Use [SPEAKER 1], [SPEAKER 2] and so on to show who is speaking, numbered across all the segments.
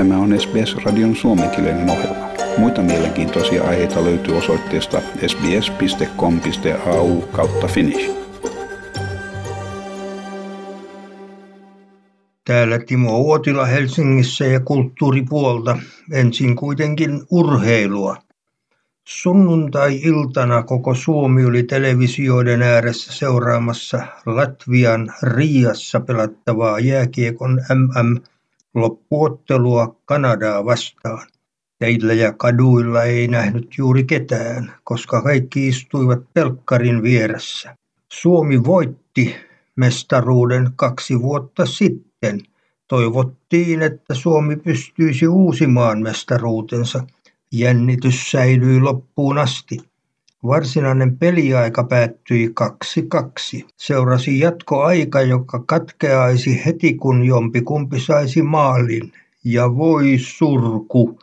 [SPEAKER 1] Tämä on SBS-radion suomenkielinen ohjelma. Muita mielenkiintoisia aiheita löytyy osoitteesta sbs.com.au kautta finnish.
[SPEAKER 2] Täällä Timo Uotila Helsingissä ja kulttuuripuolta. Ensin kuitenkin urheilua. Sunnuntai-iltana koko Suomi oli televisioiden ääressä seuraamassa Latvian Riassa pelattavaa jääkiekon MM loppuottelua Kanadaa vastaan. Teillä ja kaduilla ei nähnyt juuri ketään, koska kaikki istuivat telkkarin vieressä. Suomi voitti mestaruuden kaksi vuotta sitten. Toivottiin, että Suomi pystyisi uusimaan mestaruutensa. Jännitys säilyi loppuun asti. Varsinainen peliaika päättyi 2-2. Seurasi jatkoaika, joka katkeaisi heti kun jompikumpi saisi maalin. Ja voi surku,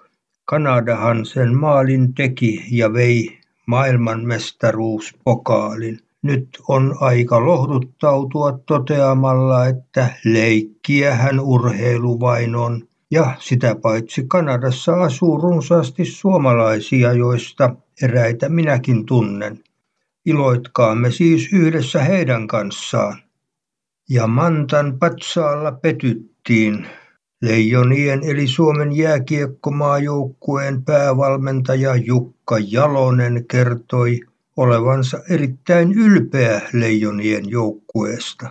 [SPEAKER 2] Kanadahan sen maalin teki ja vei maailmanmestaruuspokaalin. Nyt on aika lohduttautua toteamalla, että leikkiähän urheilu vain on. Ja sitä paitsi Kanadassa asuu runsaasti suomalaisia, joista eräitä minäkin tunnen. Iloitkaamme siis yhdessä heidän kanssaan. Ja Mantan patsaalla petyttiin. Leijonien eli Suomen jääkiekkomaajoukkueen päävalmentaja Jukka Jalonen kertoi olevansa erittäin ylpeä Leijonien joukkueesta.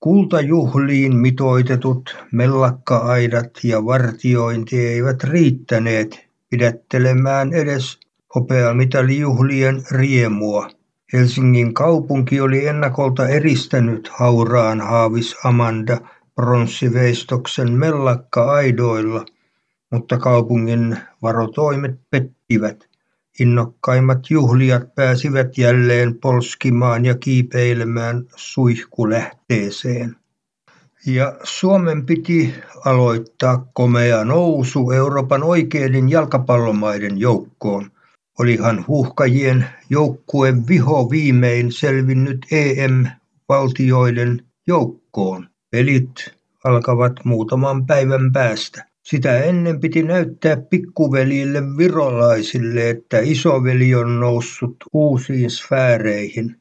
[SPEAKER 2] Kultajuhliin mitoitetut mellakka-aidat ja vartiointi eivät riittäneet pidättelemään edes hopeamitalijuhlien riemua. Helsingin kaupunki oli ennakolta eristänyt hauraan Haavis Amanda pronssiveistoksen mellakka-aidoilla, mutta kaupungin varotoimet pettivät. Innokkaimmat juhlijat pääsivät jälleen polskimaan ja kiipeilemään suihkulähteeseen. Ja Suomen piti aloittaa komea nousu Euroopan oikeiden jalkapallomaiden joukkoon. Olihan huuhkajien joukkue viho viimein selvinnyt EM-valtioiden joukkoon. Pelit alkavat muutaman päivän päästä. Sitä ennen piti näyttää pikkuvelille virolaisille, että isoveli on noussut uusiin sfääreihin.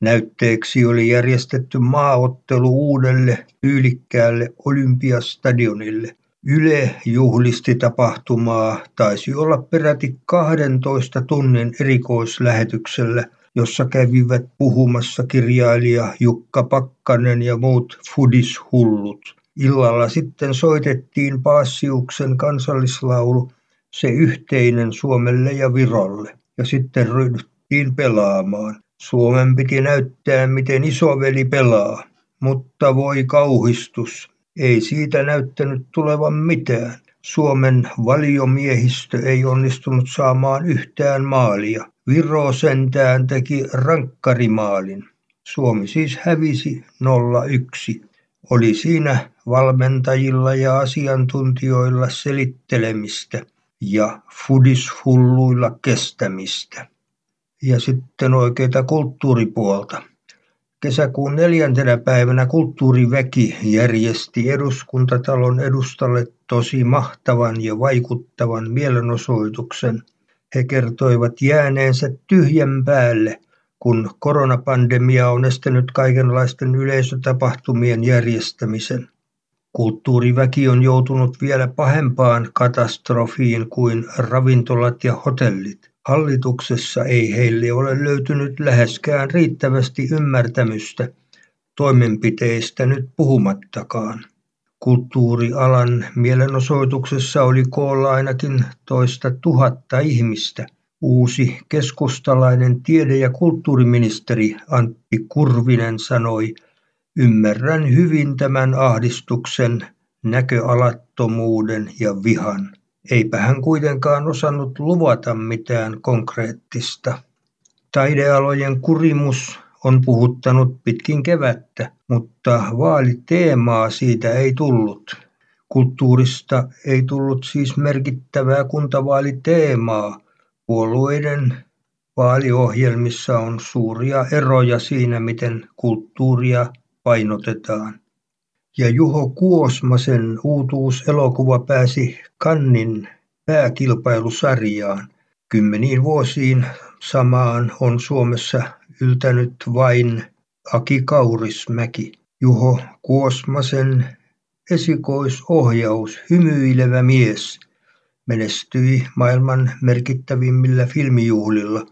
[SPEAKER 2] Näytteeksi oli järjestetty maaottelu uudelle tyylikkäälle Olympiastadionille. Yle juhlisti tapahtumaa, taisi olla peräti 12 tunnin erikoislähetyksellä, jossa kävivät puhumassa kirjailija Jukka Pakkanen ja muut fudishullut. Illalla sitten soitettiin Paassiuksen kansallislaulu, se yhteinen Suomelle ja Virolle, ja sitten ryhdyttiin pelaamaan. Suomen piti näyttää, miten isoveli pelaa, mutta voi kauhistus, ei siitä näyttänyt tulevan mitään. Suomen valiomiehistö ei onnistunut saamaan yhtään maalia. Viro sentään teki rankkarimaalin. Suomi siis hävisi 0-1. Oli siinä valmentajilla ja asiantuntijoilla selittelemistä ja fudishulluilla kestämistä. Ja sitten oikeita kulttuuripuolta. Kesäkuun neljäntenä päivänä Kulttuuriväki järjesti eduskuntatalon edustalle tosi mahtavan ja vaikuttavan mielenosoituksen. He kertoivat jääneensä tyhjän päälle, kun koronapandemia on estänyt kaikenlaisten yleisötapahtumien järjestämisen. Kulttuuriväki on joutunut vielä pahempaan katastrofiin kuin ravintolat ja hotellit. Hallituksessa ei heille ole löytynyt läheskään riittävästi ymmärtämystä, toimenpiteistä nyt puhumattakaan. Kulttuurialan mielenosoituksessa oli koolla ainakin toista tuhatta ihmistä. Uusi keskustalainen tiede- ja kulttuuriministeri Antti Kurvinen sanoi, ymmärrän hyvin tämän ahdistuksen, näköalattomuuden ja vihan. Eipä hän kuitenkaan osannut luvata mitään konkreettista. Taidealojen kurimus on puhuttanut pitkin kevättä, mutta vaaliteemaa siitä ei tullut. Kulttuurista ei tullut siis merkittävää kuntavaaliteemaa. Puolueiden vaaliohjelmissa on suuria eroja siinä, miten kulttuuria painotetaan. Ja Juho Kuosmasen uutuuselokuva pääsi Kannin pääkilpailusarjaan. Kymmeniin vuosiin samaan on Suomessa yltänyt vain Aki Kaurismäki. Juho Kuosmasen esikoisohjaus Hymyilevä mies menestyi maailman merkittävimmillä filmijuhlilla.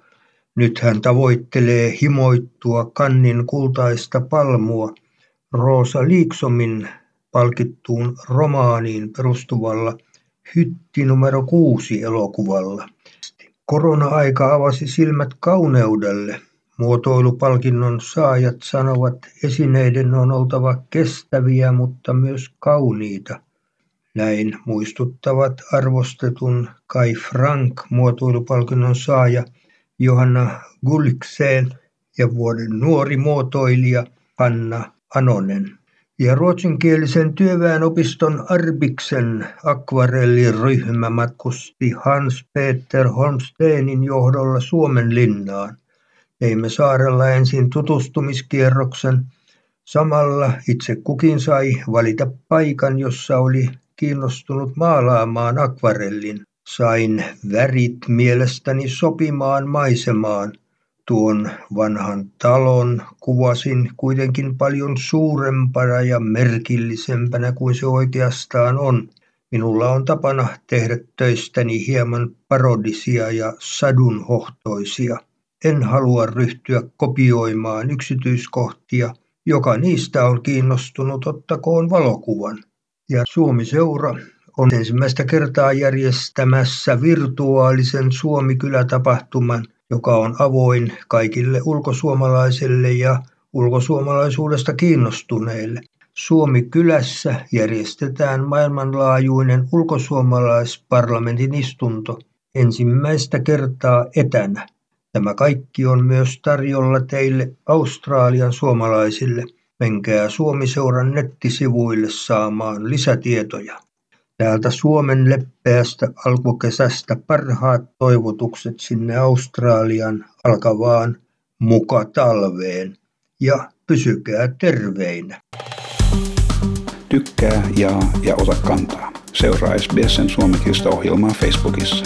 [SPEAKER 2] Nyt hän tavoittelee himoittua Kannin kultaista palmua Roosa Liiksomin palkittuun romaaniin perustuvalla Hytti numero kuusi elokuvalla. Korona-aika avasi silmät kauneudelle. Muotoilupalkinnon saajat sanovat esineiden on oltava kestäviä, mutta myös kauniita. Näin muistuttavat arvostetun Kai Frank muotoilupalkinnon saaja Johanna Gullikseen ja vuoden nuori muotoilija Hanna Anonen. Ja ruotsinkielisen työväenopiston Arbiksen akvarelliryhmä matkusti Hans-Peter Holmsteinin johdolla Suomen linnaan. Teimme saarella ensin tutustumiskierroksen. Samalla itse kukin sai valita paikan, jossa oli kiinnostunut maalaamaan akvarellin. Sain värit mielestäni sopimaan maisemaan. Tuon vanhan talon kuvasin kuitenkin paljon suurempana ja merkillisempänä kuin se oikeastaan on. Minulla on tapana tehdä töistäni hieman parodisia ja sadunhohtoisia. En halua ryhtyä kopioimaan yksityiskohtia. Joka niistä on kiinnostunut, ottakoon valokuvan. Ja Suomi-seura on ensimmäistä kertaa järjestämässä virtuaalisen Suomi-kylätapahtuman, joka on avoin kaikille ulkosuomalaisille ja ulkosuomalaisuudesta kiinnostuneille. Suomi-kylässä järjestetään maailmanlaajuinen ulkosuomalaisparlamentin istunto ensimmäistä kertaa etänä. Tämä kaikki on myös tarjolla teille Australian suomalaisille. Menkää Suomi-seuran nettisivuille saamaan lisätietoja. Täältä Suomen leppeästä alkukesästä parhaat toivotukset sinne Australian alkavaan muka talveen. Ja pysykää terveinä.
[SPEAKER 1] Tykkää, jaa ja ota kantaa. Seuraa SBSn suomenkielistä ohjelmaa Facebookissa.